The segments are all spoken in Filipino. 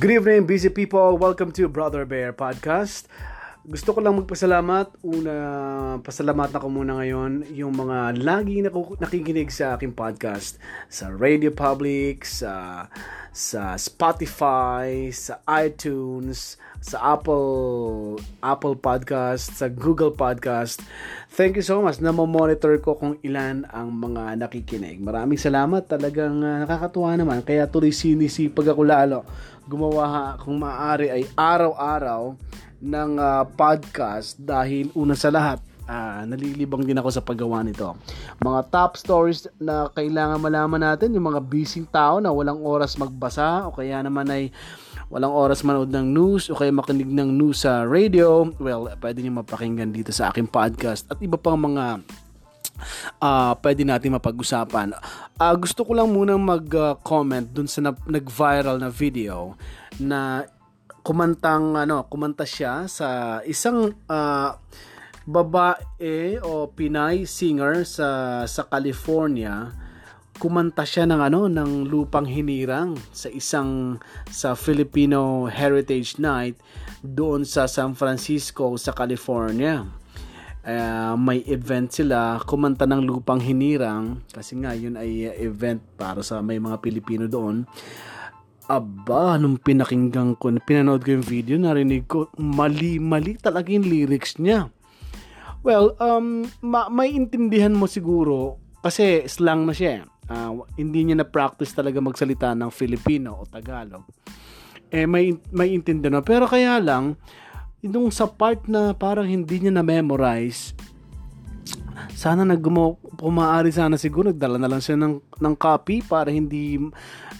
Good evening, busy people. Welcome to Brother Bear Podcast. Gusto ko lang magpasalamat. Una, pasalamat na ko muna ngayon yung mga lagi nakikinig sa aking podcast sa Radio Public, sa sa Spotify, sa iTunes, sa Apple Apple Podcast, sa Google Podcast. Thank you so much na monitor ko kung ilan ang mga nakikinig. Maraming salamat. Talagang uh, nakakatuwa naman. Kaya tuloy sinisipag ako lalo. Gumawa kung maaari ay araw-araw ng uh, podcast dahil una sa lahat uh, nalilibang din ako sa paggawa nito. Mga top stories na kailangan malaman natin, yung mga busy tao na walang oras magbasa o kaya naman ay walang oras manood ng news o kaya makinig ng news sa radio, well, pwede niyo mapakinggan dito sa aking podcast at iba pang mga uh, pwede natin mapag-usapan. Uh, gusto ko lang muna mag-comment dun sa na- nag-viral na video na kumantang ano, kumanta siya sa isang uh, babae o Pinay singer sa sa California. Kumanta siya ng ano ng lupang hinirang sa isang sa Filipino Heritage Night doon sa San Francisco sa California. Uh, may event sila kumanta ng lupang hinirang kasi nga yun ay event para sa may mga Pilipino doon Aba, nung pinakinggan ko, pinanood ko yung video, narinig ko, mali-mali talaga yung lyrics niya. Well, um, ma- may intindihan mo siguro, kasi slang na siya. Uh, hindi niya na-practice talaga magsalita ng Filipino o Tagalog. Eh, may, may intindihan mo. Pero kaya lang, yung sa part na parang hindi niya na-memorize, sana naggumo kumaari sana siguro nagdala na lang siya ng ng copy para hindi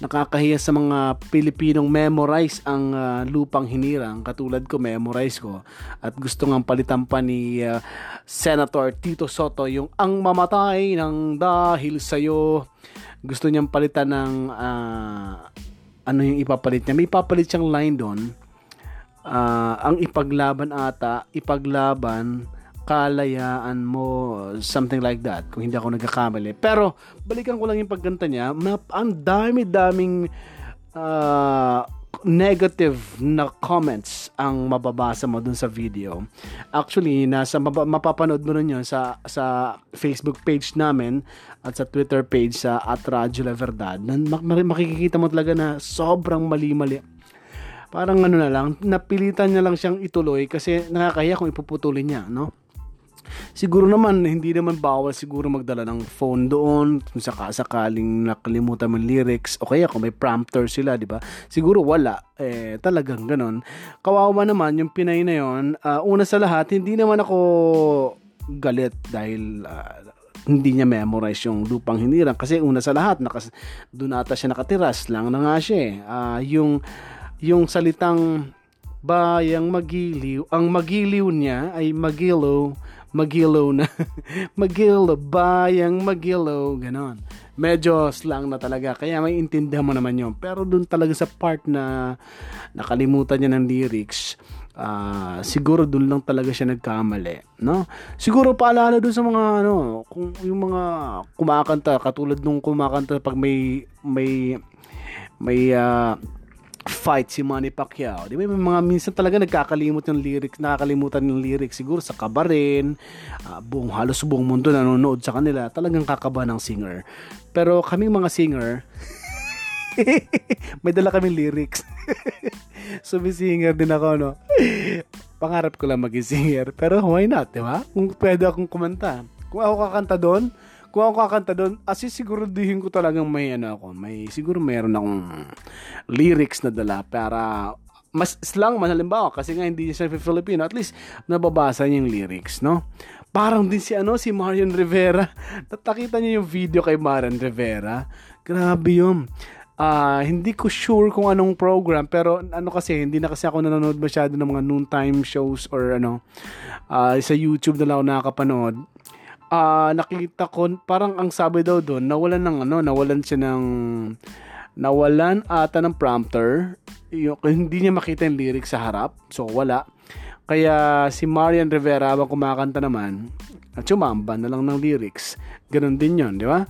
nakakahiya sa mga Pilipinong memorize ang uh, lupang hinirang katulad ko memorize ko. At gusto ngang palitan pa ni uh, Senator Tito Soto yung ang mamatay ng dahil sa iyo gusto niyang palitan ng uh, ano yung ipapalit niya? May ipapalit siyang line doon. Uh, ang ipaglaban ata ipaglaban kalayaan mo, something like that, kung hindi ako nagkakamali. Pero, balikan ko lang yung pagkanta niya, ang dami-daming uh, negative na comments ang mababasa mo dun sa video. Actually, nasa mapapanood mo rin yun sa, sa Facebook page namin at sa Twitter page sa at Radyo La Verdad. Makikita mo talaga na sobrang mali-mali parang ano na lang, napilitan niya lang siyang ituloy kasi nakakahiya kung ipuputulin niya, no? Siguro naman, hindi naman bawal siguro magdala ng phone doon kung sakasakaling nakalimutan mo lyrics o kaya kung may prompter sila, di ba? Siguro wala. Eh, talagang ganon. Kawawa naman yung Pinay na yon. Uh, una sa lahat, hindi naman ako galit dahil uh, hindi niya memorize yung lupang hinirang kasi una sa lahat nakas doon ata siya nakatiras lang na nga siya eh. Uh, yung yung salitang bayang magiliw ang magiliw niya ay magilo magilo na. magilo, bayang magilo, ganon. Medyo slang na talaga, kaya may intindihan mo naman yun. Pero dun talaga sa part na nakalimutan niya ng lyrics, uh, siguro dun lang talaga siya nagkamali, no? Siguro paalala dun sa mga ano, kung yung mga kumakanta katulad nung kumakanta pag may may may uh, fight si Manny Pacquiao. Di ba? May mga minsan talaga nagkakalimot yung lyrics, nakakalimutan yung lyrics siguro sa kabarin, uh, buong halos buong mundo nanonood sa kanila, talagang kakaba ng singer. Pero kaming mga singer, may dala kaming lyrics. so may singer din ako, no? Pangarap ko lang maging singer. Pero why not, di ba? Kung pwede akong kumanta. Kung ako kakanta doon, kung ako kakanta doon, asi siguraduhin ko talagang may ano ako, may siguro meron akong lyrics na dala para mas slang man halimbawa kasi nga hindi siya Filipino at least nababasa niya yung lyrics no? Parang din si ano si Marian Rivera. Natakita niyo yung video kay Marian Rivera. Grabe yun. Uh, hindi ko sure kung anong program pero ano kasi hindi na kasi ako nanonood masyado ng mga noontime shows or ano. Uh, sa YouTube na lang ako nakakapanood uh, nakita ko parang ang sabi daw doon nawalan ng ano nawalan siya ng nawalan ata ng prompter. Yung, hindi niya makita yung lyrics sa harap so wala. Kaya si Marian Rivera habang kumakanta naman at sumamba na lang ng lyrics. Ganun din yon di ba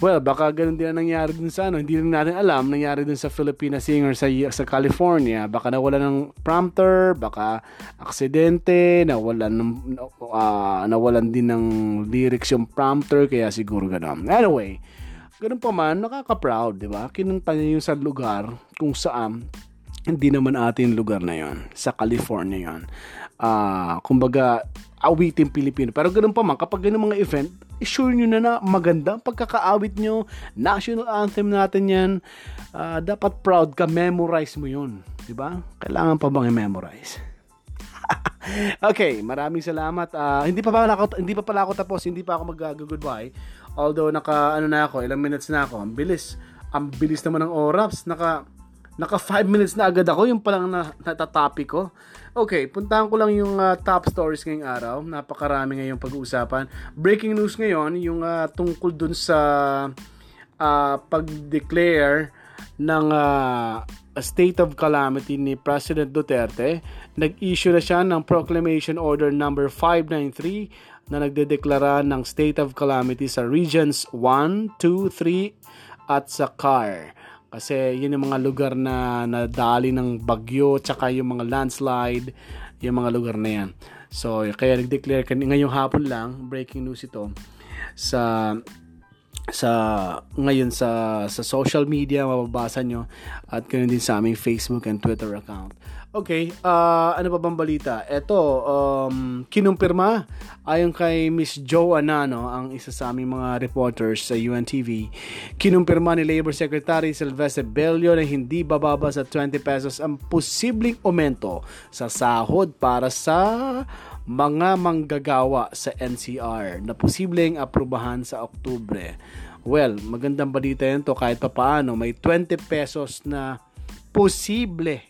Well, baka ganun din ang nangyari dun sa ano, hindi rin natin alam, nangyari dun sa Filipina singer sa sa California. Baka nawala ng prompter, baka aksidente, nawalan ng uh, nawalan din ng lyrics yung prompter kaya siguro ganun. Anyway, ganun pa man, nakaka-proud, di ba? Kinunta niya yung sa lugar kung saan hindi naman atin lugar na yon sa California yon uh, kumbaga awitin Pilipino pero ganun pa man kapag ganun mga event sure nyo na na maganda ang pagkakaawit nyo. National anthem natin yan. Uh, dapat proud ka, memorize mo yun. Di ba? Kailangan pa bang i-memorize? okay, maraming salamat. Uh, hindi pa pala ako hindi pa pala ako tapos, hindi pa ako mag-goodbye. Although naka ano na ako, ilang minutes na ako. Ang bilis. Ang bilis naman ng oras. Naka naka 5 minutes na agad ako, yung palang na, ko. Okay, puntahan ko lang yung uh, top stories ngayong araw. Napakarami ngayong pag-uusapan. Breaking news ngayon, yung uh, tungkol dun sa uh, pag-declare ng uh, state of calamity ni President Duterte. Nag-issue na siya ng Proclamation Order number 593 na nagdedeklara ng state of calamity sa regions 1, 2, 3 at sa CAR. Kasi yun yung mga lugar na nadali ng bagyo tsaka yung mga landslide, yung mga lugar na yan. So, kaya nag-declare ngayong hapon lang, breaking news ito, sa sa ngayon sa sa social media mababasa nyo at ganoon din sa aming Facebook and Twitter account. Okay, uh, ano pa bang balita? Ito, um, kinumpirma ayon kay Miss Joe Anano, ang isa sa aming mga reporters sa UNTV, kinumpirma ni Labor Secretary Sylvester Bello na hindi bababa sa 20 pesos ang posibleng aumento sa sahod para sa mga manggagawa sa NCR na posibleng aprubahan sa Oktubre. Well, magandang balita yan to kahit papaano may 20 pesos na posible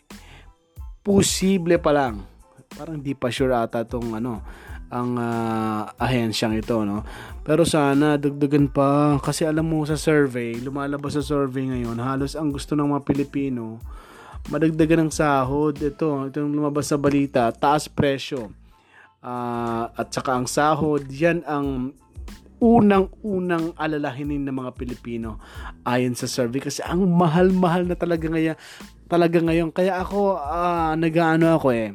posible pa lang. Parang di pa sure ata tong ano, ang uh, ahensyang ito, no? Pero sana dagdagan pa kasi alam mo sa survey, lumalabas sa survey ngayon, halos ang gusto ng mga Pilipino madagdagan ng sahod. Ito, itong lumabas sa balita, taas presyo. Uh, at saka ang sahod, yan ang unang-unang alalahinin ng mga Pilipino ayon sa survey kasi ang mahal-mahal na talaga ngayon talaga ngayon. Kaya ako, uh, nag-ano ako eh.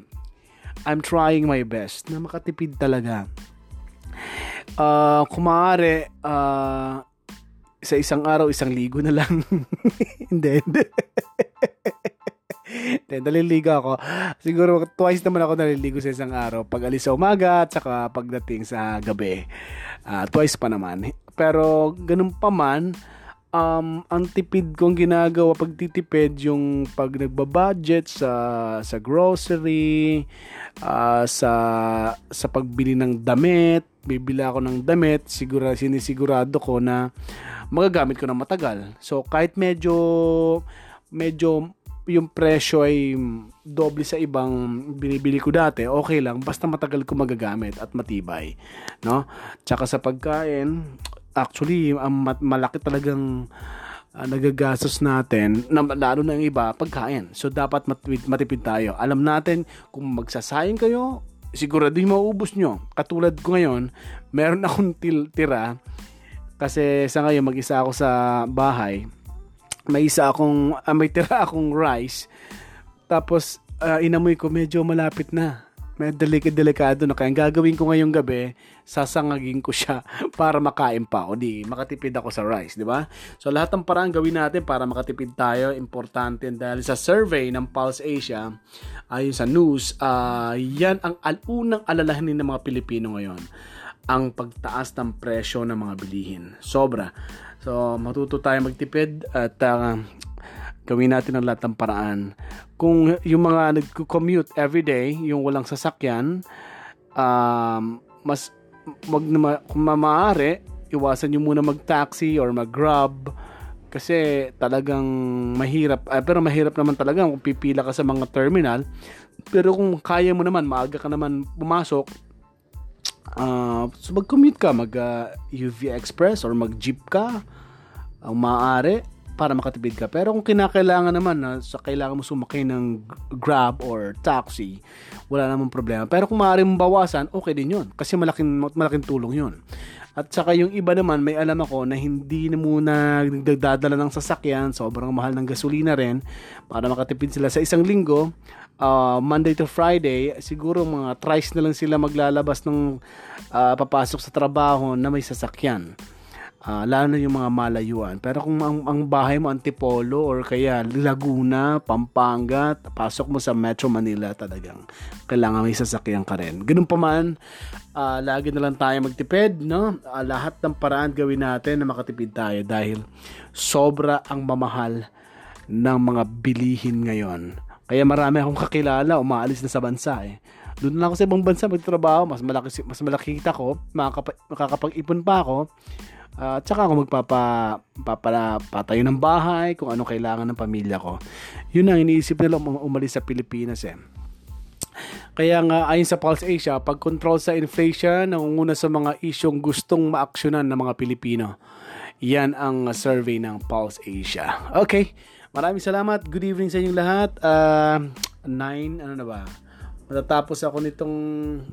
I'm trying my best na makatipid talaga. Uh, kung maaari, uh, sa isang araw, isang ligo na lang. hindi. Then, naliligo ako. Siguro twice naman ako naliligo sa isang araw. Pag alis sa umaga at saka pagdating sa gabi. Uh, twice pa naman. Pero ganun pa man, um, ang tipid kong ginagawa pagtitipid yung pag nagbabudget sa sa grocery, uh, sa sa pagbili ng damit, bibili ako ng damit, siguro sinisigurado ko na magagamit ko na matagal. So kahit medyo medyo yung presyo ay doble sa ibang binibili ko dati, okay lang basta matagal ko magagamit at matibay, no? Tsaka sa pagkain, actually ang malaki talagang uh, nagagastos natin na lalo na yung iba pagkain. So dapat matipid, matipid tayo. Alam natin kung magsasayang kayo, sigurado yung maubos nyo. Katulad ko ngayon, meron akong til- tira kasi sa ngayon mag-isa ako sa bahay. May isa akong uh, may tira akong rice. Tapos uh, inamoy ko medyo malapit na. May delikado delikado na. Kaya ang gagawin ko ngayong gabi, sasangagin ko siya para makain pa. O di makatipid ako sa rice, di ba? So lahat ng paraan gawin natin para makatipid tayo, importante. Dahil sa survey ng Pulse Asia, ayon sa news, uh, yan ang alunang alalahanin ng mga Pilipino ngayon ang pagtaas ng presyo ng mga bilihin. Sobra. So, matuto tayo magtipid at uh, gawin natin ang lahat ng paraan. Kung yung mga nag-commute everyday, yung walang sasakyan, um, mas mag, kung maaari, iwasan nyo muna mag-taxi or mag-grab kasi talagang mahirap uh, pero mahirap naman talaga kung pipila ka sa mga terminal pero kung kaya mo naman maaga ka naman pumasok uh, so mag-commute ka mag uh, UV Express or mag-jeep ka ang uh, maaari para makatipid ka. Pero kung kinakailangan naman na sa kailangan mo sumakay ng Grab or taxi, wala namang problema. Pero kung maaari mong bawasan, okay din 'yun kasi malaking malaking tulong 'yun. At saka yung iba naman, may alam ako na hindi na muna nagdadala ng sasakyan, sobrang mahal ng gasolina rin, para makatipid sila sa isang linggo, uh, Monday to Friday, siguro mga thrice na lang sila maglalabas ng uh, papasok sa trabaho na may sasakyan. Uh, lalo na yung mga malayuan. Pero kung ang, ang bahay mo Antipolo or kaya Laguna, Pampanga, pasok mo sa Metro Manila talagang kailangan may sasakyan ka rin. Ganun pa man, uh, lagi na lang tayo magtipid, no? Uh, lahat ng paraan gawin natin na makatipid tayo dahil sobra ang mamahal ng mga bilihin ngayon. Kaya marami akong kakilala umaalis na sa bansa eh. Doon na ako sa ibang bansa magtrabaho, mas malaki mas malaki kita ko, makakapag-ipon pa ako Uh, at saka ako magpapa papala, patayo ng bahay, kung ano kailangan ng pamilya ko. Yun ang iniisip nila um, umalis sa Pilipinas eh. Kaya nga ayon sa Pulse Asia, pag-control sa inflation nangunguna sa mga isyong gustong maaksyonan ng mga Pilipino. Yan ang survey ng Pulse Asia. Okay, maraming salamat. Good evening sa inyong lahat. Uh, nine, ano na ba? Matatapos ako nitong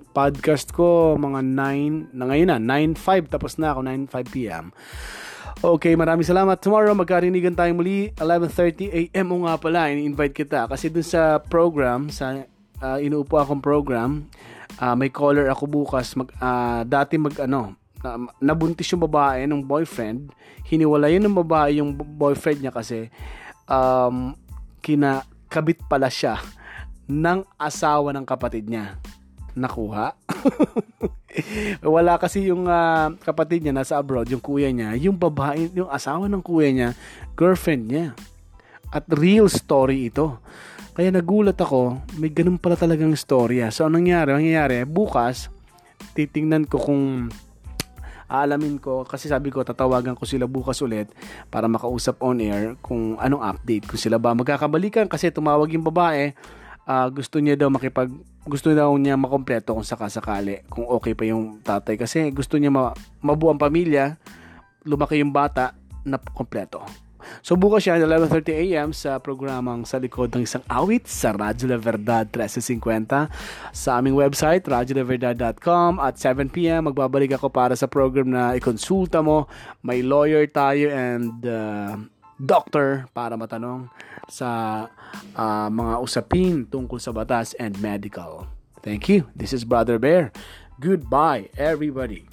podcast ko mga 9 na ngayon na 9:05 tapos na ako 9:05 PM. Okay, maraming salamat. Tomorrow magkarinigan tayo muli 11:30 AM o nga pala, ini-invite kita kasi dun sa program sa uh, inuupo akong program, uh, may caller ako bukas mag uh, dati mag ano, na, nabuntis yung babae ng boyfriend, hiniwalayan ng babae yung boyfriend niya kasi um, kinakabit pala siya ng asawa ng kapatid niya. Nakuha? Wala kasi yung uh, kapatid niya nasa abroad, yung kuya niya, yung babae, yung asawa ng kuya niya, girlfriend niya. At real story ito. Kaya nagulat ako, may ganun pala talagang storya. So, anong nangyari? Ang nangyayari, bukas, titingnan ko kung aalamin ko kasi sabi ko tatawagan ko sila bukas ulit para makausap on air kung anong update kung sila ba magkakabalikan kasi tumawag yung babae uh, gusto niya daw makipag gusto daw niya makompleto kung sakasakali kung okay pa yung tatay kasi gusto niya ma, mabuo ang pamilya lumaki yung bata na kompleto So bukas yan 11.30 a.m. sa programang sa likod ng isang awit sa Radyo La Verdad 1350 sa aming website radyolaverdad.com at 7 p.m. magbabalik ako para sa program na ikonsulta mo may lawyer tayo and uh, doctor para matanong sa uh, mga usapin tungkol sa batas and medical. Thank you. This is Brother Bear. Goodbye, everybody.